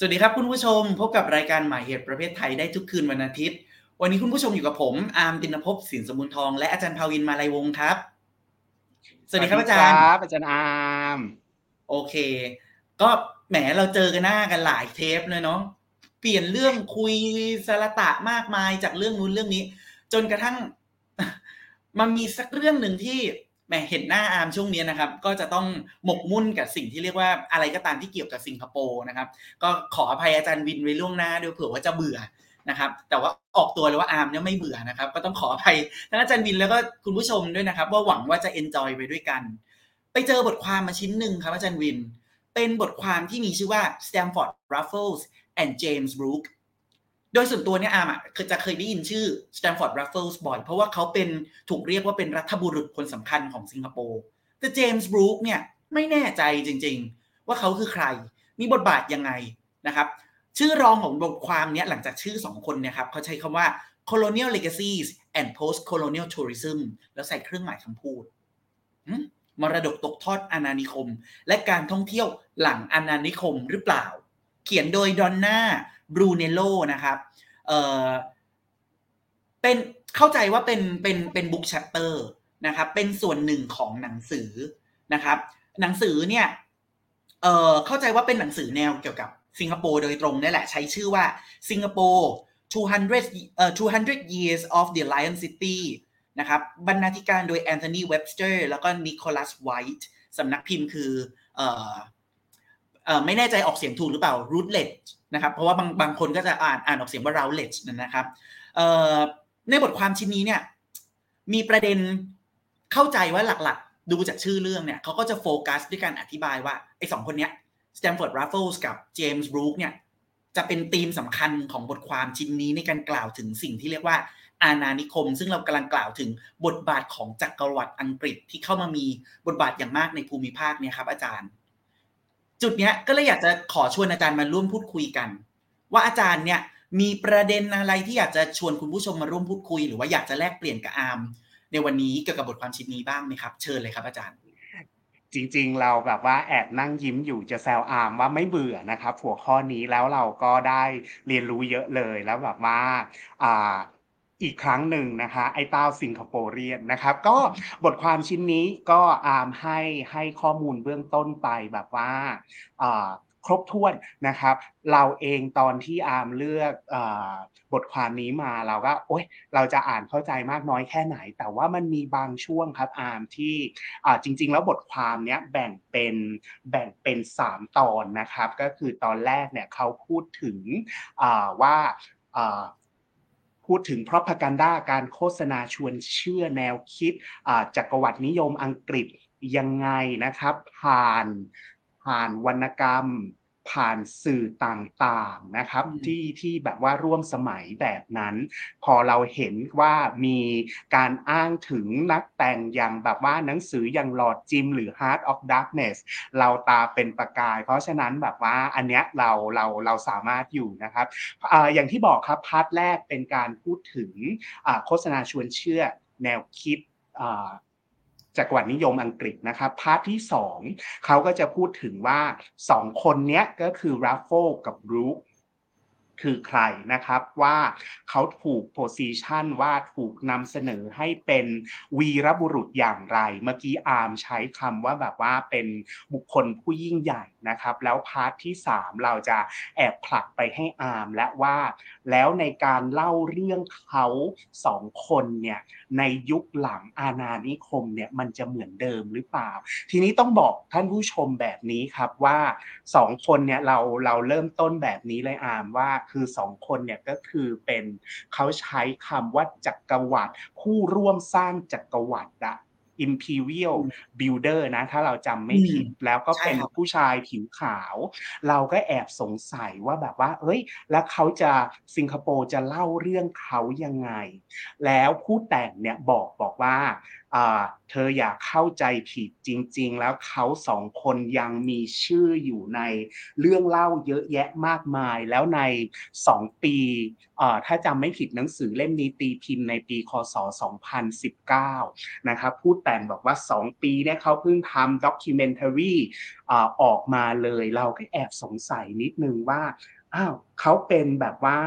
สวัสดีครับคุณผู้ชมพบกับรายการหมายเหตุประเภทไทยได้ทุกคืนวันอาทิตย์ วันนี้คุณผู้ชมอยู่กับผม อาร์มตินภพสินสมุนทองและอาจารย์ภาวินมาลัยวงศ์ครับ สวัสดีครับอาจารย์ครับอาจารย์อาร์มโอเค ก็แหมเราเจอกันหน้ากันหลายเทปเลยเนาะเปลี่ยนเรื่องคุยสารตะมากมายจากเรื่องนู้นเรื่องนี้ จนกระทั่ง มันมีสักเรื่องหนึ่งที่ แหมเห็นหน้าอาร์มช่วงนี้นะครับ ก็จะต้องหมกมุ่นกับสิ่งที่เรียกว่าอะไรก็ตามที่เกี่ยวกับสิงคโปร์นะครับ ก็ขออภัยอาจารย์วินไว้ล่วงหน้าด้วยเผื่อว่าจะเบื่อนะครับ แต่ว่าออกตัวเลยว่าอาร์มเนี่ยไม่เบื่อนะครับ ก็ต้องขออภัยทั้งอาจารย์วินแล้วก็คุณผู้ชมด้วยนะครับ ว่าหวังว่าจะ enjoy ไปด้วยกัน ไปเจอบทความมาชิ้นหนึ่งครับอาจารย์วิน เป็นบทความที่มีชื่อว่า Stamford Raffles and James Brooke โดยส่วนตัวเนี่ยอาร์มอะจะเคยได้ยินชื่อ Stamford Raffles บ่อย เพราะว่าเขาเป็นถูกเรียกว่าเป็นรัฐบุรุษคนสำคัญของสิงคโปร์แต่เจมส์บรูคเนี่ยไม่แน่ใจจริง ๆ ว่าเขาคือใคร มีบทบาทยังไงนะครับ ชื่อรองของบทความเนี้ยหลังจากชื่อสองคนเนี่ยครับเขาใช้คำว่า colonial legacies and post colonial tourism แล้วใส่เครื่องหมายคำพูดมรดกตกทอดอาณานิคม และการท่องเที่ยวหลังอาณานิคมหรือเปล่า เขียนโดยดอนน่าบรูเนโลนะครับ เอ่อเป็นเข้าใจว่าเป็นเป็นเป็น book chapter นะครับเป็นส่วนหนึ่งของหนังสือนะครับ หนังสือเนี่ยเอ่อเข้าใจว่าเป็นหนังสือแนวเกี่ยวกับสิงคโปร์โดยตรงนี่แหละใช้ชื่อว่าสิงคโปร์200เอ่อ200 years of the Lion City นะครับบรรณาธิการโดยแอนโทนีเว็บสเตอร์แล้วก็นิโคลัสไวท์สำนักพิมพ์คือเอ่อเอ่อไม่แน่ใจออกเสียงถูกหรือเปล่า Routledge นะครับ เพราะว่าบางบางคนก็จะอ่านอ่านออกเสียงว่า Routledge นะครับในบทความชิ้นนี้เนี่ยมีประเด็นเข้าใจว่าหลักๆ ดูจากชื่อเรื่องเนี่ยเขาก็จะโฟกัสด้วยการอธิบายว่าไอ้สองคนเนี้ย Stanford Raffles กับ James b r o o k เนี่ยจะเป็นธีมสำคัญของบทความชิ้นนี้ในการกล่าวถึงสิ่งที่เรียกว่าอาณานิคม ซึ่งเรากำลังกล่าวถึงบทบาทของจักรวรรดิอังกฤษที่เข้ามามีบทบาทอย่างมากในภูมิภาคเนี่ยครับอาจารย์ จุดเนี้ยก็เลยอยากจะขอชวนอาจารย์มาร่วมพูดคุยกัน ว่าอาจารย์เนี่ยมีประเด็นอะไรที่อยากจะชวนคุณผู้ชมมาร่วมพูดคุย หรือว่าอยากจะแลกเปลี่ยนกับอาร์มในวันนี้เกี่ยวกับบทความชิ้นนี้บ้างไหมครับ เชิญเลยครับอาจารย์ จริง ๆ เราแบบว่าแอบนั่งยิ้มอยู่จะแซวอาร์มว่าไม่เบื่อนะครับ หัวข้อนี้แล้วเราก็ได้เรียนรู้เยอะเลยแล้วแบบว่าอ่า อีกครั้งหนึ่งนะคะไอ้เต้าสิงคโปร์เรียนนะครับ ก็บทความชิ้นนี้ก็อาร์มให้ให้ข้อมูลเบื้องต้นไปแบบว่าครบถ้วนนะครับ เราเองตอนที่อาร์มเลือกอบทความนี้มาเราก็โอ๊ยเราจะอ่านเข้าใจมากน้อยแค่ไหน แต่ว่ามันมีบางช่วงครับอาร์มที่จริง ๆ แล้วบทความเนี้ยแบ่งเป็นแบ่งเป็น 3 ตอนนะครับ ก็คือตอนแรกเนี่ยเขาพูดถึงว่า พูดถึง propaganda การโฆษณาชวนเชื่อแนวคิดจักรวรรดินิยมอังกฤษยังไงนะครับ ผ่านผ่านวรรณกรรม ผ่านสื่อต่างๆนะครับที่ที่แบบว่าร่วมสมัยแบบนั้น พอเราเห็นว่ามีการอ้างถึงนักแต่งอย่างแบบว่าหนังสืออย่างหลอดจิม หรือ Heart of Darkness เราตาเป็นประกาย เพราะฉะนั้นแบบว่าอันเนี้ยเราเราเราสามารถอยู่นะครับอย่างที่บอกครับ part แรกเป็นการพูดถึงโฆษณาชวนเชื่อแนวคิด จักรวรรดินิยมอังกฤษนะครับ part ที่2เขาก็จะพูดถึงว่า2คนนี้ก็คือแรฟเฟิลกับบรูคคือใครนะครับว่าเขาถูก position ว่าถูกนำเสนอให้เป็นวีรบุรุษอย่างไร เมื่อกี้อาร์มใช้คำว่าแบบว่าเป็นบุคคลผู้ยิ่งใหญ่นะครับ แล้ว part ที่ 3 เราจะแอบผลักไปให้อาร์มและว่า แล้วในการเล่าเรื่องเขาสองคนเนี่ยในยุคหลังอาณานิคมเนี่ยมันจะเหมือนเดิมหรือเปล่า ทีนี้ต้องบอกท่านผู้ชมแบบนี้ครับว่าสองคนเนี่ยเราเราเริ่มต้นแบบนี้เลยอาร์มว่าคือสองคนเนี่ยก็คือเป็นเขาใช้คำว่าจักรวรรดิผู้ร่วมสร้างจักรวรรดิอะ Imperial Builder นะ ถ้าเราจำไม่ผิดแล้วก็เป็นผู้ชายผิวขาว เราก็แอบสงสัยว่าแบบว่า เอ้ย แล้วเขาจะสิงคโปร์จะเล่าเรื่องเขายังไง แล้วผู้แต่งเนี่ยบอกบอกว่าอ่าเธออยากเข้าใจผิดจริง ๆ แล้วเขาสองคนยังมีชื่ออยู่ในเรื่องเล่าเยอะแยะมากมาย แล้วใน 2 ปีถ้าจำไม่ผิดหนังสือเล่มนี้ตีพิมพ์ในปีคศ 2019 นะครับพูดแต่งบอกว่า 2 ปีเนี่ยเขาเพิ่งทำด็อกิเมนทารีออกมาเลย เราก็แอบสงสัยนิดนึงว่า อ้าวเขาเป็นแบบว่า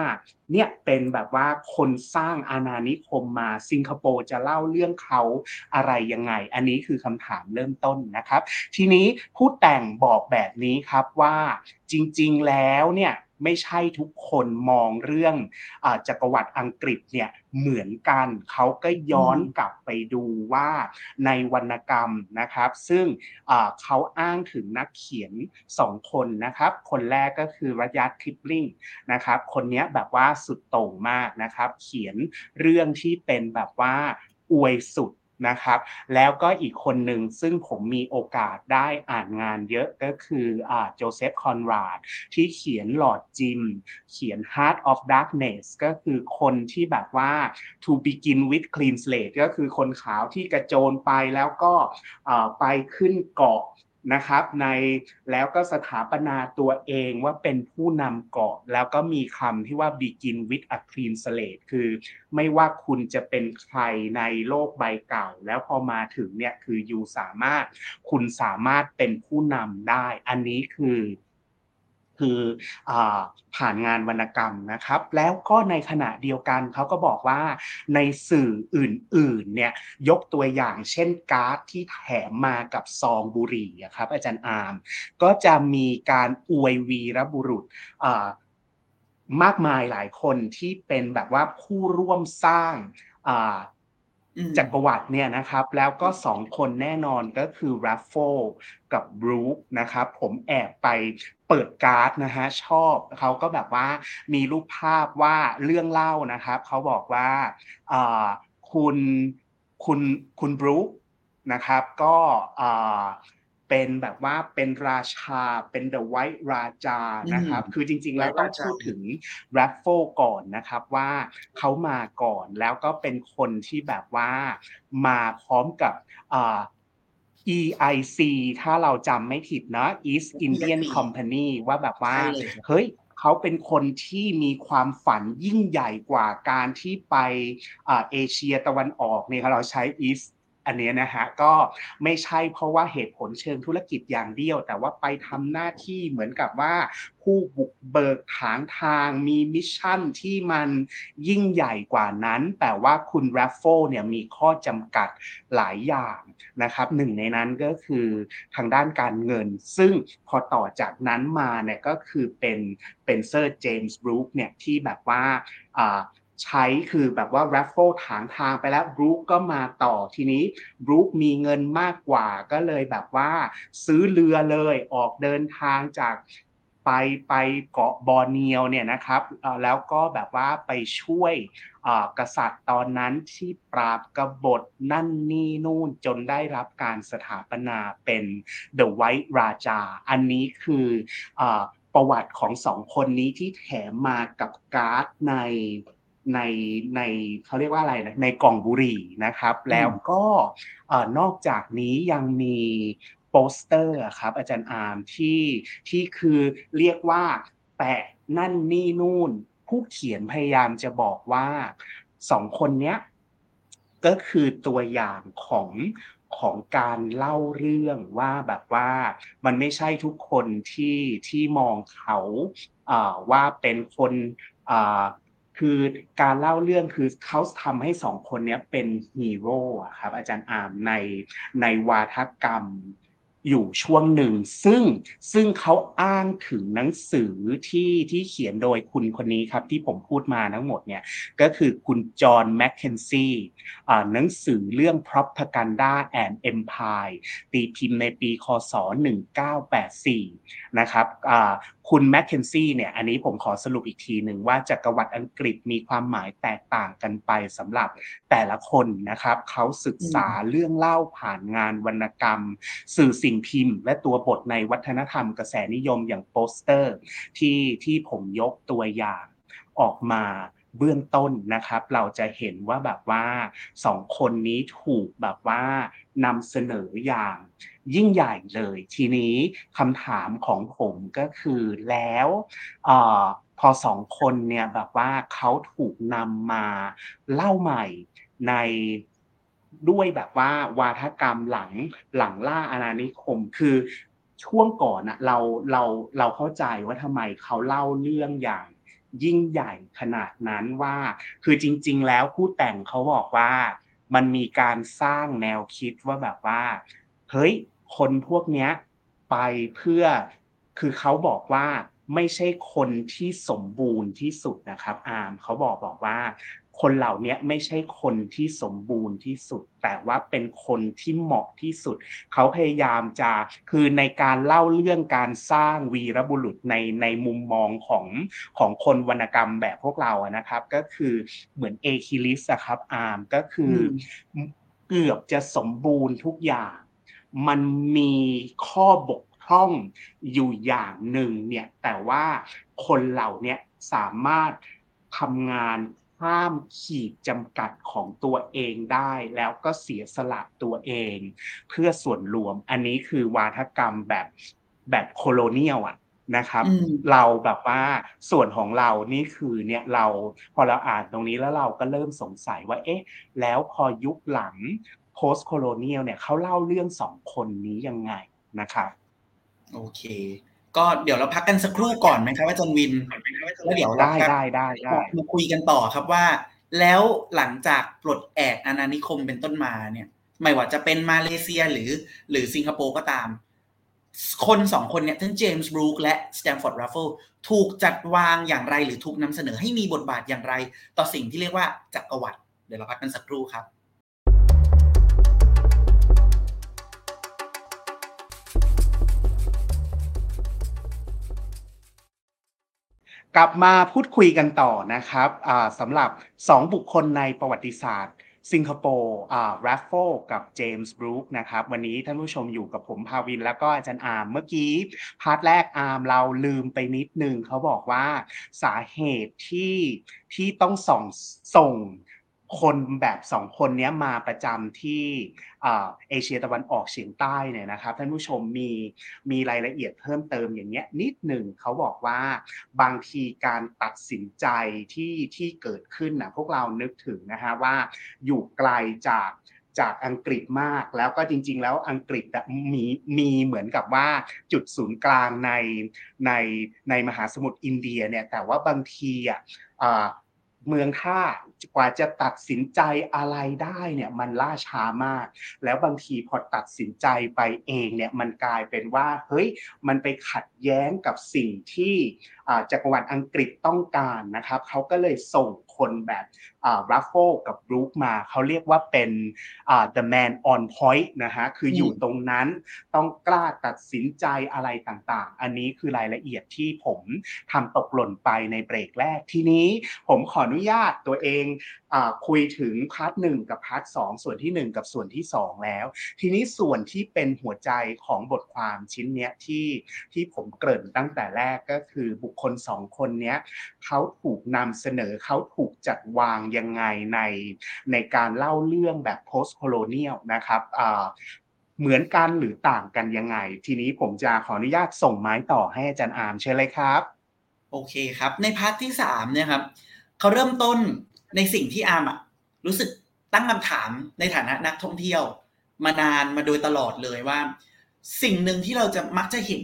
เนี่ยเป็นแบบว่าคนสร้างอาณานิคมมาสิงคโปร์จะเล่าเรื่องเขาอะไรยังไง อันนี้คือคำถามเริ่มต้นนะครับ ทีนี้ผู้แต่งบอกแบบนี้ครับว่าจริง ๆแล้วเนี่ย ไม่ใช่ทุกคนมองเรื่องอจักรวรรดิอังกฤษเนี่ยเหมือนกัน เขาก็ย้อนกลับไปดูว่าในวรรณกรรมนะครับ ซึ่งเขาอ้างถึงนักเขียนสองคนนะครับ คนแรกก็คือรัดยาร์ดคิปลิงนะครับ คนนี้แบบว่าสุดโต่งมากนะครับ เขียนเรื่องที่เป็นแบบว่าอวยสุด นะครับ แล้วก็อีกคนหนึ่งซึ่งผมมีโอกาสได้อ่านงานเยอะก็คือโจเซฟคอนราดที่เขียน Lord Jim เขียน Heart of Darkness ก็คือคนที่แบบว่า to begin with clean slate ก็คือคนขาวที่กระโจนไปแล้วก็ไปขึ้นเกาะ นะครับในแล้วก็สถาปนาตัวเองว่าเป็นผู้นำเกาะแล้วก็มีคำที่ว่า begin with a clean slate คือ ไม่ว่าคุณจะเป็นใครในโลกใบเก่า แล้วพอมาถึงเนี่ยคืออยู่สามารถคุณสามารถเป็นผู้นำได้ อันนี้คือ คืออผ่านงานวรรณกรรมนะครับ แล้วก็ในขณะเดียวกันเขาก็บอกว่าในสื่ออื่นๆเนี่ยยกตัวอย่างเช่นการ์ดที่แถมมากับซองบุหรี่ครับอาจารย์อาร์มก็จะมีการอวยวีรบุรุษมากมายหลายคนที่เป็นแบบว่าผู้ร่วมสร้าง จักรวรรดิเนี่ยนะครับ แล้วก็สองคนแน่นอนก็คือรัฟโฟกับบรูคนะครับ ผมแอบไปเปิดการ์ดนะฮะชอบเขาก็แบบว่ามีรูปภาพว่าเรื่องเล่านะครับเขาบอกว่าคุณคุณคุณบรูคนะครับ ก็ เป็นแบบว่าเป็นราชาเป็นเดอะไวท์ราจานะครับ คือจริง ๆ แล้วต้องพูดถึงแรฟโฟก่อนนะครับว่าเขามาก่อนแล้วก็เป็นคนที่แบบว่ามาพร้อมกับ EIC ถ้าเราจำไม่ผิดนะ East India Company ว่าแบบว่า เฮ้ยเขาเป็นคนที่มีความฝันยิ่งใหญ่กว่าการที่ไปเอเชียตะวันออกเนี่ยเราใช้ East อันนี้นะฮะก็ไม่ใช่เพราะว่าเหตุผลเชิงธุรกิจอย่างเดียว แต่ว่าไปทำหน้าที่เหมือนกับว่าผู้บุกเบิกถางทางมี mission ที่มันยิ่งใหญ่กว่านั้น แต่ว่าคุณแรฟเฟิลเนี่ยมีข้อจำกัดหลายอย่างนะครับหนึ่งในนั้นก็คือทางด้านการเงิน ซึ่งพอต่อจากนั้นมาเนี่ยก็คือเป็นเป็นเซอร์เจมส์บรูคเนี่ยที่แบบว่า ใช้คือแบบว่าแรฟเฟิลถางทางไปแล้วบรูคก็มาต่อทีนี้บรูคมีเงินมากกว่าก็เลยแบบว่าซื้อเรือเลยออกเดินทางจากไปไปเกาะบอร์เนียวเนี่ยนะครับแล้วก็แบบว่าไปช่วยกษัตริย์ตอนนั้นที่ปราบกบฏนั่นนี่นู่นจนได้รับการสถาปนาเป็น The White Raja อันนี้คือประวัติของสองคนนี้ที่แถมมากับการ์ดใน ในในเขาเรียกว่าอะไรนะในกล่องบุหรี่นะครับ แล้วก็นอกจากนี้ยังมีโปสเตอร์ครับอาจารย์อาร์มที่ที่คือเรียกว่าแปะนั่นนี่นู่น ผู้เขียนพยายามจะบอกว่าสองคนเนี้ยก็คือตัวอย่างของของการเล่าเรื่องว่าแบบว่ามันไม่ใช่ทุกคนที่ที่มองเขาว่าเป็นคน คือการเล่าเรื่องคือเขาทำให้สองคนนี้เป็นฮีโร่ครับอาจารย์อาร์มในในวาทกรรม อยู่ช่วงหนึ่ง ซึ่งซึ่งเขาอ้างถึงหนังสือที่ที่เขียนโดยคุณคนนี้ครับ ที่ผมพูดมาทั้งหมดเนี่ยก็คือคุณจอห์นแมคเคนซีหนังสือเรื่อง propaganda and empire ตีพิมพ์ในปีคศ 1984 นะครับคุณแมคเคนซี่เนี่ยอันนี้ผมขอสรุปอีกทีหนึ่งว่าจักรวรรดิอังกฤษมีความหมายแตกต่างกันไปสำหรับแต่ละคนนะครับเขาศึกษาเรื่องเล่าผ่านงานวรรณกรรม สื่อสิงพิมพ์ และตัวบทในวัฒนธรรมกระแสนิยมอย่างโปสเตอร์ที่ที่ผมยกตัวอย่างออกมาเบื้องต้นนะครับ เราจะเห็นว่าแบบว่าสองคนนี้ถูกแบบว่านำเสนออย่างยิ่งใหญ่เลย ทีนี้คำถามของผมก็คือแล้วอพอสองคนเนี่ยแบบว่าเขาถูกนำมาเล่าใหม่ใน ด้วยแบบว่าวาทกรรมหลังหลังล่าอาณานิคมคือช่วงก่อนอะเราเราเราเข้าใจว่าทำไมเขาเล่าเรื่องอย่างยิ่งใหญ่ขนาดนั้นว่า คือจริง ๆ แล้วผู้แต่งเขาบอกว่ามันมีการสร้างแนวคิดว่าแบบว่าเฮ้ยคนพวกเนี้ยไปเพื่อคือเขาบอกว่าไม่ใช่คนที่สมบูรณ์ที่สุดนะครับ อาร์มเขาบอกบอกว่า คนเหล่านี้ไม่ใช่คนที่สมบูรณ์ที่สุด แต่ว่าเป็นคนที่เหมาะที่สุด เขาพยายามจะคือในการเล่าเรื่องการสร้างวีรบุรุษในในมุมมองของของคนวรรณกรรมแบบพวกเราอะนะครับ ก็คือเหมือนเอคิลิสครับอาร์มก็คือเกือบจะสมบูรณ์ทุกอย่าง มันมีข้อบกพร่องอยู่อย่างหนึ่งเนี่ยแต่ว่าคนเหล่านี้สามารถทำงาน ข้ามขีดจำกัดของตัวเองได้ แล้วก็เสียสละตัวเอง เพื่อส่วนรวม อันนี้คือวาทกรรมแบบแบบโคโลเนียลอะนะครับ เราแบบว่าส่วนของเรานี่คือเนี่ยเราพอเราอ่านตรงนี้แล้วเราก็เริ่มสงสัยว่า เอ๊ะ แล้วพอยุคหลัง post colonial เนี่ยเขาเล่าเรื่องสองคนนี้ยังไงนะครับ โอเค ก็เดี๋ยวเราพักกันสักครู่ก่อนไหมครับอาจารย์วินแล้วเดี๋ยวได้ได้ได้ได้มาคุยกันต่อครับว่า แล้วหลังจากปลดแอกอาณานิคมเป็นต้นมาเนี่ย ไม่ว่าจะเป็นมาเลเซียหรือ หรือสิงคโปร์ก็ตาม คนสองคนเนี่ยทั้งเจมส์บรูคและสแตมฟอร์ดแรฟเฟิลถูกจัดวางอย่างไรหรือถูกนำเสนอให้มีบทบาทอย่างไร ต่อสิ่งที่เรียกว่าจักรวรรดิเดี๋ยวเราพักกันสักครู่ครับ กลับมาพูดคุยกันต่อนะครับสำหรับ 2 บุคคลในประวัติศาสตร์ สิงคโปร์ราแรฟเฟิลกับเจมส์บรูคนะครับวันนี้ท่านผู้ชมอยู่กับผมภาวิน แล้วก็อาจารย์อาร์มเมื่อกี้part แรกอาร์มเราลืมไปนิดนึงเขาบอกว่าสาเหตุที่ที่ต้องส่งส่ง คนแบบสองคนนี้มาประจำที่เอเชียตะวันออกเฉียงใต้เนี่ยนะครับท่านผู้ชมมีมีรายละเอียดเพิ่มเติมอย่างเงี้ยนิดหนึ่งเขาบอกว่าบางทีการตัดสินใจที่ที่เกิดขึ้นนะพวกเรานึกถึงนะฮะว่าอยู่ไกลจากจากอังกฤษมากแล้วก็จริง ๆ แล้วอังกฤษมีมีเหมือนกับว่าจุดศูนย์กลางในในในมหาสมุทรอินเดียเนี่ยแต่ว่าบางทีอะ เมืองท่ากว่าจะตัดสินใจอะไรได้เนี่ยมันล่าช้ามาก แล้วบางทีพอตัดสินใจไปเองเนี่ยมันกลายเป็นว่าเฮ้ยมันไปขัดแย้งกับสิ่งที่จักรวรรดิอังกฤษต้องการนะครับเขาก็เลยส่ง คนแบบรัฟโฟกับบรูคมาเขาเรียกว่าเป็น the man on point นะฮะคืออยู่ตรงนั้นต้องกล้าตัดสินใจอะไรต่างๆ อันนี้คือรายละเอียดที่ผมทำตกหล่นไปในเบรกแรกทีนี้ผมขออนุญาตตัวเองคุยถึง part หนึ่งกับ part สองส่วนที่ 1 กับส่วนที่ 2 แล้ว ทีนี้ส่วนที่เป็นหัวใจของบทความชิ้นเนี้ยที่ที่ผมเกริ่นตั้งแต่แรกก็คือบุคคลสองคนเนี้ยเขาถูกนำเสนอเขาถูกจัดวางยังไงในในการเล่าเรื่องแบบ post colonial นะครับเหมือนกันหรือต่างกันยังไง ทีนี้ผมจะขออนุญาตส่งไม้ต่อให้อาจารย์อาร์มเชิญเลยครับ โอเคครับ ใน part ที่สามเนี่ยครับเขาเริ่มต้นในสิ่งที่อาร์มอะรู้สึกตั้งคำถามในฐานะนักท่องเที่ยว มานานมาโดยตลอดเลยว่า สิ่งหนึ่งที่เราจะมักจะเห็น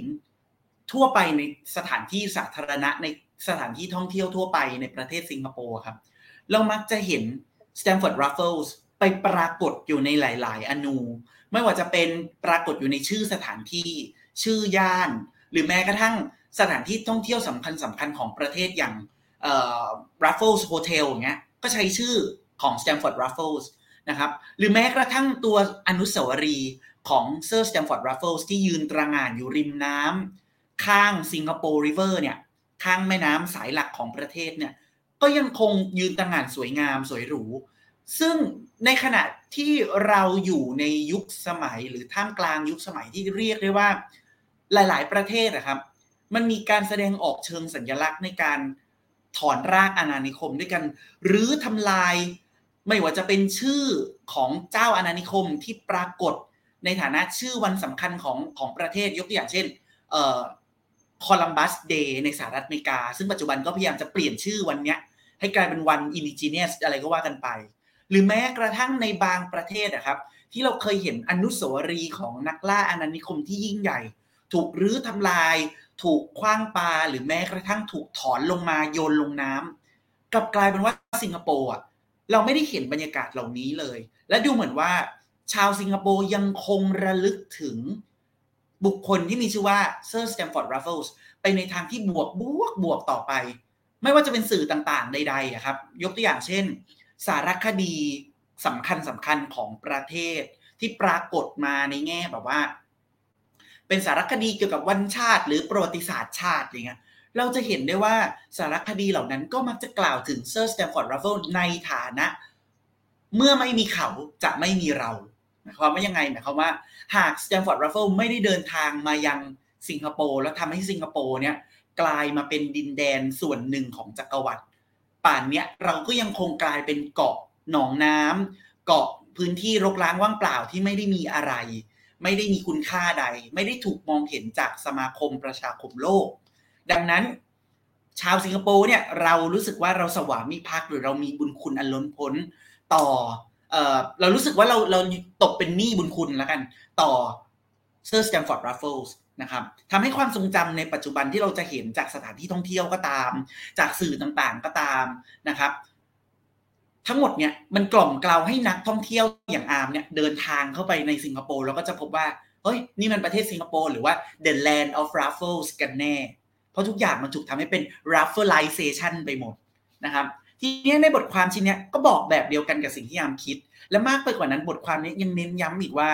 ทั่วไปในสถานที่สาธารณะใน สถานที่ท่องเที่ยวทั่วไปในประเทศสิงคโปร์ครับ เรามักจะเห็น Stanford Raffles ไปปรากฏอยู่ในหลาย ๆ อนู ไม่ว่าจะเป็นปรากฏอยู่ในชื่อสถานที่ชื่อย่าน หรือแม้กระทั่งสถานที่ท่องเที่ยวสำคัญสำคัญของประเทศอย่าง Raffles Hotel อย่างเงี้ยก็ใช้ชื่อของ Stanford Raffles นะครับหรือแม้กระทั่งตัวอนุสาวรีย์ของเซอร์ Stanford Raffles ที่ยืนตระหง่านอยู่ริมน้ำข้างสิงคโปร์ริเวอร์เนี่ย ข้างแม่น้ำสายหลักของประเทศเนี่ย ก็ยังคงยืนตระหง่านสวยงามสวยหรู ซึ่งในขณะที่เราอยู่ในยุคสมัยหรือท่ามกลางยุคสมัยที่เรียกได้ว่า หลาย ๆ ประเทศนะครับ มันมีการแสดงออกเชิงสัญลักษณ์ในการถอนรากอาณานิคมด้วยกัน หรือทำลายไม่ว่าจะเป็นชื่อของเจ้าอาณานิคมที่ปรากฏในฐานะชื่อวันสำคัญของของประเทศยกตัวอย่างเช่น Columbus Day ในสหรัฐอเมริกา ซึ่งปัจจุบันก็พยายามจะเปลี่ยนชื่อวันนี้ให้กลายเป็นวัน Indigenous อะไรก็ว่ากันไป หรือแม้กระทั่งในบางประเทศนะครับที่เราเคยเห็นอนุสาวรีย์ของนักล่าอาณานิคมที่ยิ่งใหญ่ ถูกรื้อทำลาย ถูกขว้างปา หรือแม้กระทั่งถูกถอนลงมาโยนลงน้ำกลับกลายเป็นว่าสิงคโปร์อะเราไม่ได้เห็นบรรยากาศเหล่านี้เลย และดูเหมือนว่า ชาวสิงคโปร์ยังคงระลึกถึง บุคคลที่มีชื่อว่าเซอร์ Stamford Raffles ไปในทางที่บวกบวกบวกต่อไป ไม่ว่าจะเป็นสื่อต่างๆ ใดๆครับ ยกตัวอย่างเช่น สารคดีสำคัญสำคัญของประเทศที่ปรากฏมาในแง่แบบว่า เป็นสารคดีเกี่ยวกับวันชาติ หรือประวัติศาสตร์ชาติอย่างเงี้ยเราจะเห็นได้ว่าสารคดีเหล่านั้นก็มักจะกล่าวถึงเซอร์ Stamford Raffles ในฐานะ เมื่อไม่มีเขาจะไม่มีเรา หมายความว่ายังไงหมายความว่าหาก Stamford Raffles ไม่ได้เดินทางมายังสิงคโปร์แล้วทำให้สิงคโปร์เนี่ยกลายมาเป็นดินแดนส่วนหนึ่งของจักรวรรดิป่านเนี้ยเราก็ยังคงกลายเป็นเกาะหนองน้ำเกาะพื้นที่รกร้างว่างเปล่าที่ไม่ได้มีอะไร ไม่ได้มีคุณค่าใด ไม่ได้ถูกมองเห็นจากสมาคมประชาคมโลก ดังนั้น ชาวสิงคโปร์เนี่ยเรารู้สึกว่าเราสวามิภักดิ์หรือเรามีบุญคุณอันล้นพ้นต่อ เออเรารู้สึกว่าเราเราตกเป็นหนี้บุญคุณแล้วกัน ต่อเซอร์ Stamford Raffles นะครับทำให้ความทรงจำในปัจจุบันที่เราจะเห็นจากสถานที่ท่องเที่ยวก็ตาม จากสื่อต่างๆก็ตามนะครับ ทั้งหมดเนี่ยมันกล่อมเกลาให้นักท่องเที่ยวอย่างอาร์มเนี่ยเดินทางเข้าไปในสิงคโปร์แล้วก็จะพบว่าเฮ้ยนี่มันประเทศสิงคโปร์หรือว่า the land of Raffles กันแน่ เพราะทุกอย่างมันถูกทำให้เป็น r a f f l i z a t i o n ไปหมดนะครับ ทีนี้ในบทความชิ้นนี้ก็บอกแบบเดียวกันกับสิ่งที่อาร์มคิด และมากไปกว่านั้นบทความนี้ยังเน้นย้ำอีกว่า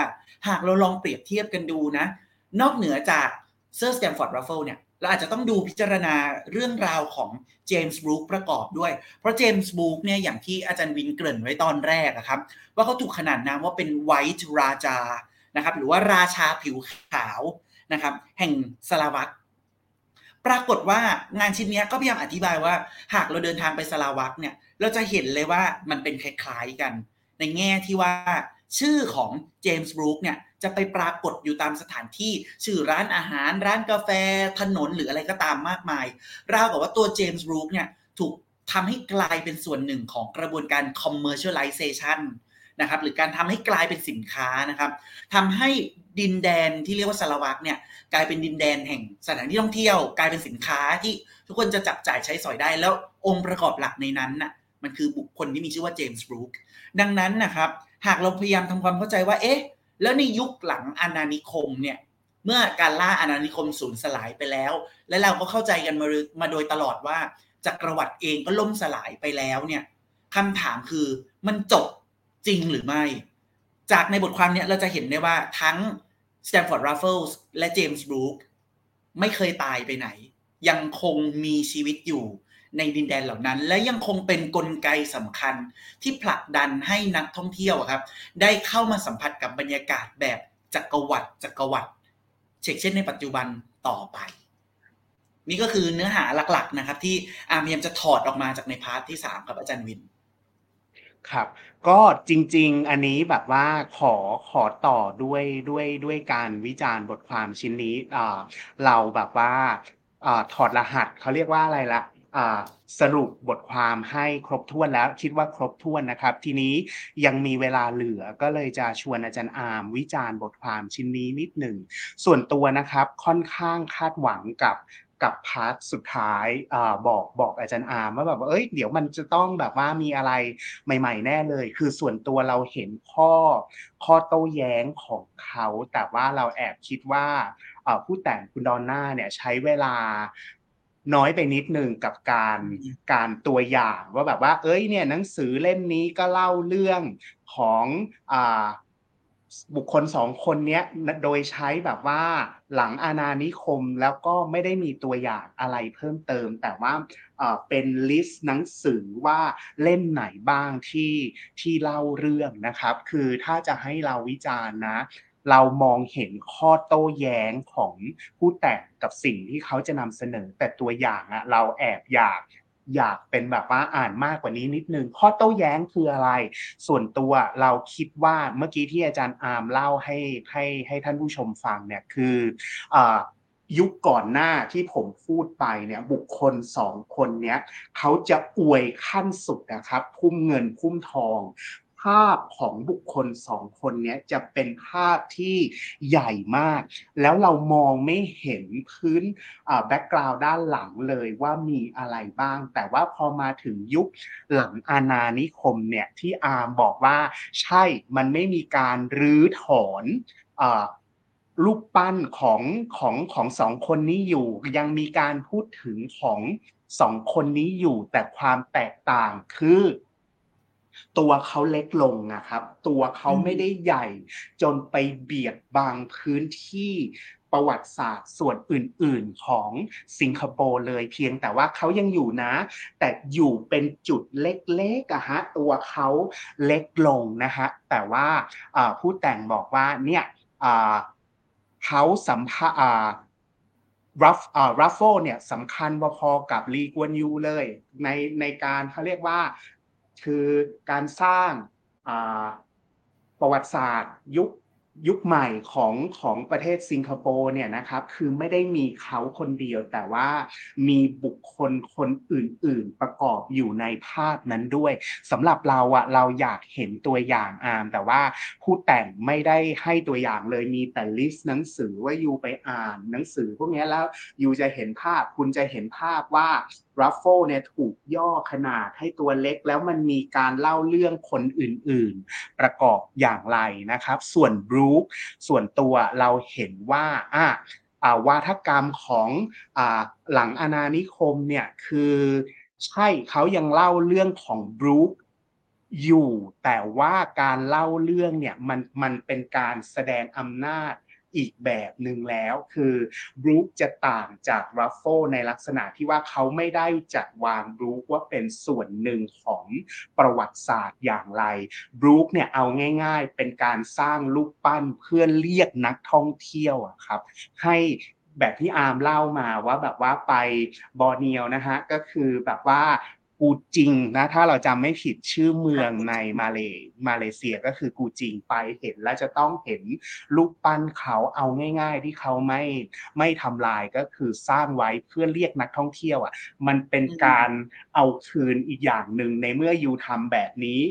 หากเราลองเปรียบเทียบกันดูนะ นอกเหนือจากเซอร์ Stamford Raffles เนี่ยเราอาจจะต้องดูพิจารณาเรื่องราวของ James Brooke ประกอบด้วย เพราะเจมส์บรูคเนี่ยอย่างที่อาจารย์วินเกริ่นไว้ตอนแรกครับ ว่าเขาถูกขนานนามว่าเป็นไวท์ราจานะครับหรือว่าราชาผิวขาวนะครับแห่งสลาวัก ปรากฏว่างานชิ้นนี้ก็พยายามอธิบายว่า หากเราเดินทางไปสลาวักเนี่ย เราจะเห็นเลยว่ามันเป็นคล้ายๆกัน ในแง่ที่ว่า ชื่อของเจมส์บรูคเนี่ยจะไปปรากฏอยู่ตามสถานที่ชื่อร้านอาหาร ร้านกาแฟ ถนนหรืออะไรก็ตามมากมาย ราวกับว่าตัวเจมส์บรูคเนี่ยถูกทำให้กลายเป็นส่วนหนึ่งของกระบวนการ commercialization นะครับหรือการทำให้กลายเป็นสินค้านะครับทำให้ดินแดนที่เรียกว่าสลาวักเนี่ยกลายเป็นดินแดนแห่งสถานที่ท่องเที่ยว กลายเป็นสินค้าที่ทุกคนจะจับจ่ายใช้สอยได้ แล้วองค์ประกอบหลักในนั้นน่ะมันคือบุคคลที่มีชื่อว่าเจมส์บรูคดังนั้นนะครับหากเราพยายามทำความเข้าใจว่าเอ๊ะแล้วในยุคหลังอาณานิคมเนี่ยเมื่อการล่าอาณานิคมสูญสลายไปแล้ว และเราก็เข้าใจกันมามาโดยตลอดว่าจักรวรรดิเองก็ล่มสลายไปแล้วเนี่ยคำถามคือมันจบ จริงหรือไม่ จากในบทความเนี้ยเราจะเห็นได้ว่าทั้ง Stamford Raffles และ James Brooke ไม่เคยตายไปไหน ยังคงมีชีวิตอยู่ในดินแดนเหล่านั้น และยังคงเป็นกลไกสำคัญที่ผลักดันให้นักท่องเที่ยวครับ ได้เข้ามาสัมผัสกับบรรยากาศแบบจักรวรรดิจักรวรรดิเช่นเช่นในปัจจุบันต่อไป นี่ก็คือเนื้อหาหลักๆนะครับ ที่อาร์มพยายามจะถอดออกมาจากใน part ที่สามครับอาจารย์วิน ครับ ก็จริง ๆ อันนี้แบบว่าขอขอต่อด้วยด้วยด้วยการวิจารณ์บทความชิ้นนี้อ่าเราแบบว่าอ่าถอดรหัสเขาเรียกว่าอะไรละอ่าสรุปบทความให้ครบถ้วนแล้วคิดว่าครบถ้วนนะครับ ทีนี้ยังมีเวลาเหลือก็เลยจะชวนอาจารย์อาร์มวิจารณ์บทความชิ้นนี้นิดหนึ่งส่วนตัวนะครับค่อนข้างคาดหวังกับ กับ part สุดท้ายบอกบอกอาจารย์อาร์มว่าแบบว่าเอ้ยเดี๋ยวมันจะต้องแบบว่ามีอะไรใหม่ ๆ แน่เลย คือส่วนตัวเราเห็นข้อข้อโต้แย้งของเขา แต่ว่าเราแอบคิดว่าผู้แต่งคุณดอนน่าเนี่ยใช้เวลาน้อยไปนิดหนึ่งกับการการตัวอย่างว่าแบบว่า เอ้ยเนี่ยหนังสือเล่มนี้ก็เล่าเรื่องของอ่าบุคคลสองคนนี้โดยใช้แบบว่า หลังอาณานิคมแล้วก็ไม่ได้มีตัวอย่างอะไรเพิ่มเติม แต่ว่าเป็นลิสต์หนังสือว่าเล่มไหนบ้างที่ที่เล่าเรื่องนะครับ คือถ้าจะให้เราวิจารณ์นะ เรามองเห็นข้อโต้แย้งของผู้แต่งกับสิ่งที่เขาจะนำเสนอแต่ตัวอย่างอะเราแอบอยาก อยากเป็นแบบว่าอ่านมากกว่านี้นิดนึง ข้อโต้แย้งคืออะไร ส่วนตัวเราคิดว่าเมื่อกี้ที่อาจารย์อาร์มเล่าให้ให้ให้ท่านผู้ชมฟังเนี่ยคืออยุคก่อนหน้าที่ผมพูดไปเนี่ยบุคคลสองคนเนี้ยเขาจะอวยขั้นสุดนะครับพุ่มเงินพุ่มทอง ภาพของบุคคลสองคนนี้จะเป็นภาพที่ใหญ่มาก แล้วเรามองไม่เห็นพื้นแบ็กกราวด์ด้านหลังเลยว่ามีอะไรบ้าง แต่ว่าพอมาถึงยุคหลังอาณานิคมเนี่ยที่อาร์มบอกว่าใช่มันไม่มีการรื้อถอนรูปปั้นของของของสองคนนี้อยู่ ยังมีการพูดถึงของสองคนนี้อยู่แต่ความแตกต่างคือ ตัวเขาเล็กลงนะครับ ตัวเขาไม่ได้ใหญ่จนไปเบียดบางพื้นที่ประวัติศาสตร์ส่วนอื่น ๆ ของสิงคโปร์เลยเพียงแต่ว่าเขายังอยู่นะ แต่อยู่เป็นจุดเล็กๆอะฮะตัวเขาเล็กลงนะฮะแต่ว่าผู้แต่งบอกว่าเนี่ยเขาสัมภารัฟรัฟโฟเนี่ยสำคัญพอๆกับลีกวนยูเลย ในในการเขาเรียกว่า คือการสร้างประวัติศาสตร์ ยุคยุคใหม่ของของประเทศสิงคโปร์เนี่ยนะครับคือไม่ได้มีเขาคนเดียว แต่ว่ามีบุคคลคนอื่น ๆ ประกอบอยู่ในภาพนั้นด้วยสำหรับเราอะเราอยากเห็นตัวอย่างอามแต่ว่าผู้แต่งไม่ได้ให้ตัวอย่างเลยมีแต่ list หนังสือว่า you ไปอ่านหนังสือพวกนี้แล้ว you จะเห็นภาพคุณจะเห็นภาพว่ารัฟเฟิลเนี่ยถูกย่อขนาดให้ตัวเล็กแล้วมันมีการเล่าเรื่องคนอื่นๆ ประกอบอย่างไรนะครับ ส่วน Brooke ส่วนตัวเราเห็นว่าอ่าวาทกรรมของอหลังอาณานิคมเนี่ยคือใช่เขายังเล่าเรื่องของ Brookeอยู่แต่ว่าการเล่าเรื่องเนี่ยมันมันเป็นการแสดงอำนาจ อีกแบบหนึ่งแล้ว คือบรู๊คจะต่างจากรัฟโฟในลักษณะที่ว่าเขาไม่ได้จัดวางบรู๊คว่าเป็นส่วนหนึ่งของประวัติศาสตร์อย่างไรบรู๊คเนี่ยเอาง่าย ๆ เป็นการสร้างรูปปั้นเพื่อเรียกนักท่องเที่ยวครับ ให้แบบที่อาร์มเล่ามาว่าแบบว่าไปบอร์เนียวนะฮะก็คือแบบว่า กูจิงนะถ้าเราจำไม่ผิดชื่อเมืองในมาเลมาเลเซียก็คือกูจิงไปเห็นแล้วจะต้องเห็นรูปปั้นเขาเอาง่าย ๆ ที่เขาไม่ไม่ทำลายก็คือสร้างไว้เพื่อเรียกนักท่องเที่ยวอะมันเป็นการเอาคืนอีกอย่างหนึ่งในเมื่อยูทำแบบนี้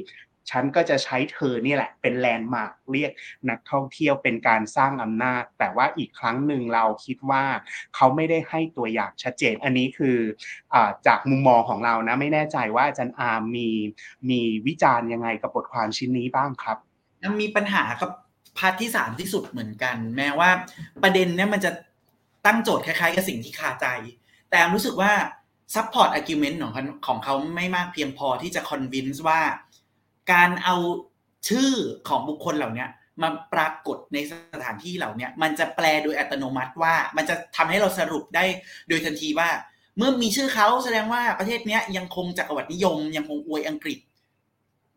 ฉันก็จะใช้เธอนี่แหละ เป็นแลนด์มาร์กเรียกนักท่องเที่ยวเป็นการสร้างอำนาจ แต่ว่าอีกครั้งหนึ่งเราคิดว่าเขาไม่ได้ให้ตัวอย่างชัดเจน อันนี้คืออจากมุมมองของเรานะไม่แน่ใจว่าอาจารย์อาร์มีมีวิจารณ์ยังไงกับบทความชิ้นนี้บ้างครับมีปัญหากับ part ที่สามที่สุดเหมือนกัน แม้ว่าประเด็นเนี้ยมันจะตั้งโจทย์คล้ายๆกับสิ่งที่คาใจ แต่รู้สึกว่า support argument ของของเขาไม่มากเพียงพอที่จะ convince ว่า การเอาชื่อของบุคคลเหล่านี้มาปรากฏในสถานที่เหล่านี้มันจะแปลโดยอัตโนมัติว่า มันจะทำให้เราสรุปได้โดยทันทีว่า เมื่อมีชื่อเขาแสดงว่าประเทศนี้ยังคงจักรวรรดินิยม ยังคงอวยอังกฤษ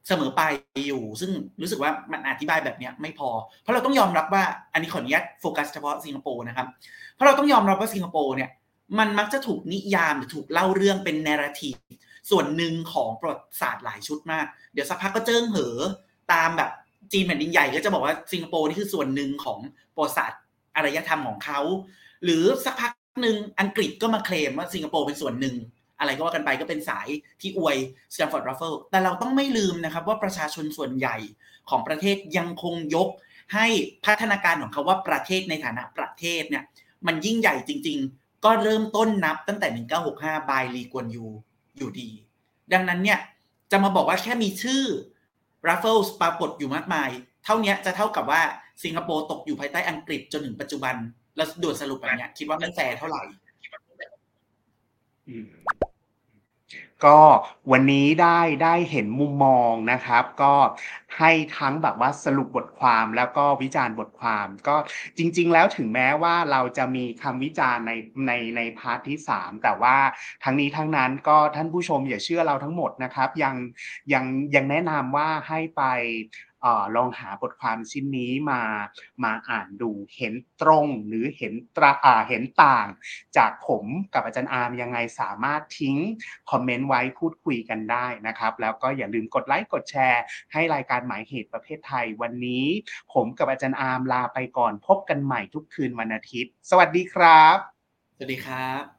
เสมอไปอยู่ ซึ่งรู้สึกว่ามันอธิบายแบบนี้ไม่พอ เพราะเราต้องยอมรับว่าอันนี้ขออนุญาตโฟกัสเฉพาะสิงคโปร์นะครับเพราะเราต้องยอมรับว่าสิงคโปร์เนี่ยมันมักจะถูกนิยามหรือถูกเล่าเรื่องเป็นนาราทีฟ ส่วนหนึ่งของประวัติศาสตร์หลายชุดมาก เดี๋ยวสักพักก็เจิ้งเหอตามแบบจีนแผ่นดินใหญ่ก็จะบอกว่าสิงคโปร์นี่คือส่วนหนึ่งของประวัติศาสตร์อารยธรรมของเขา หรือสักพักหนึ่งอังกฤษก็มาเคลมว่าสิงคโปร์เป็นส่วนหนึ่ง อะไรก็ว่ากันไปก็เป็นสายที่อวยสแตมฟอร์ดรัฟเฟิลส์แต่เราต้องไม่ลืมนะครับว่าประชาชนส่วนใหญ่ของประเทศยังคงยกให้พัฒนาการของเขาว่าประเทศในฐานะประเทศเนี่ยมันยิ่งใหญ่จริง ๆ ก็เริ่มต้นนับตั้งแต่ 1965 by ลีกวนยู อยู่ดี ดังนั้นเนี่ยจะมาบอกว่าแค่มีชื่อ Raffles ปรากฏอยู่มากมาย เท่านี้จะเท่ากับว่าสิงคโปร์ตกอยู่ภายใต้อังกฤษจนถึงปัจจุบัน แล้วด่วนสรุปแบบนี้คิดว่ามันแฟร์เท่าไหร่ ก็วันนี้ได้ได้เห็นมุมมองนะครับ ก็ให้ทั้งแบบว่าสรุปบทความแล้วก็วิจารณ์บทความ ก็จริง ๆ แล้วถึงแม้ว่าเราจะมีคำวิจารณ์ในในใน part ที่ 3 แต่ว่าทั้งนี้ทั้งนั้นก็ท่านผู้ชมอย่าเชื่อเราทั้งหมดนะครับ ยังยังยังแนะนำว่าให้ไป ลองหาบทความชิ้นนี้มามาอ่านดูเห็นตรงหรือเห็นตราเห็นต่าง จากผมกับอาจารย์อาร์มยังไงสามารถทิ้ง comment ไว้พูดคุยกันได้นะครับ แล้วก็อย่าลืมกดไลค์กดแชร์ ให้รายการหมายเหตุประเภทไทยวันนี้ ผมกับอาจารย์อาร์มลาไปก่อนพบกันใหม่ทุกคืนวันอาทิตย์ สวัสดีครับ สวัสดีครับ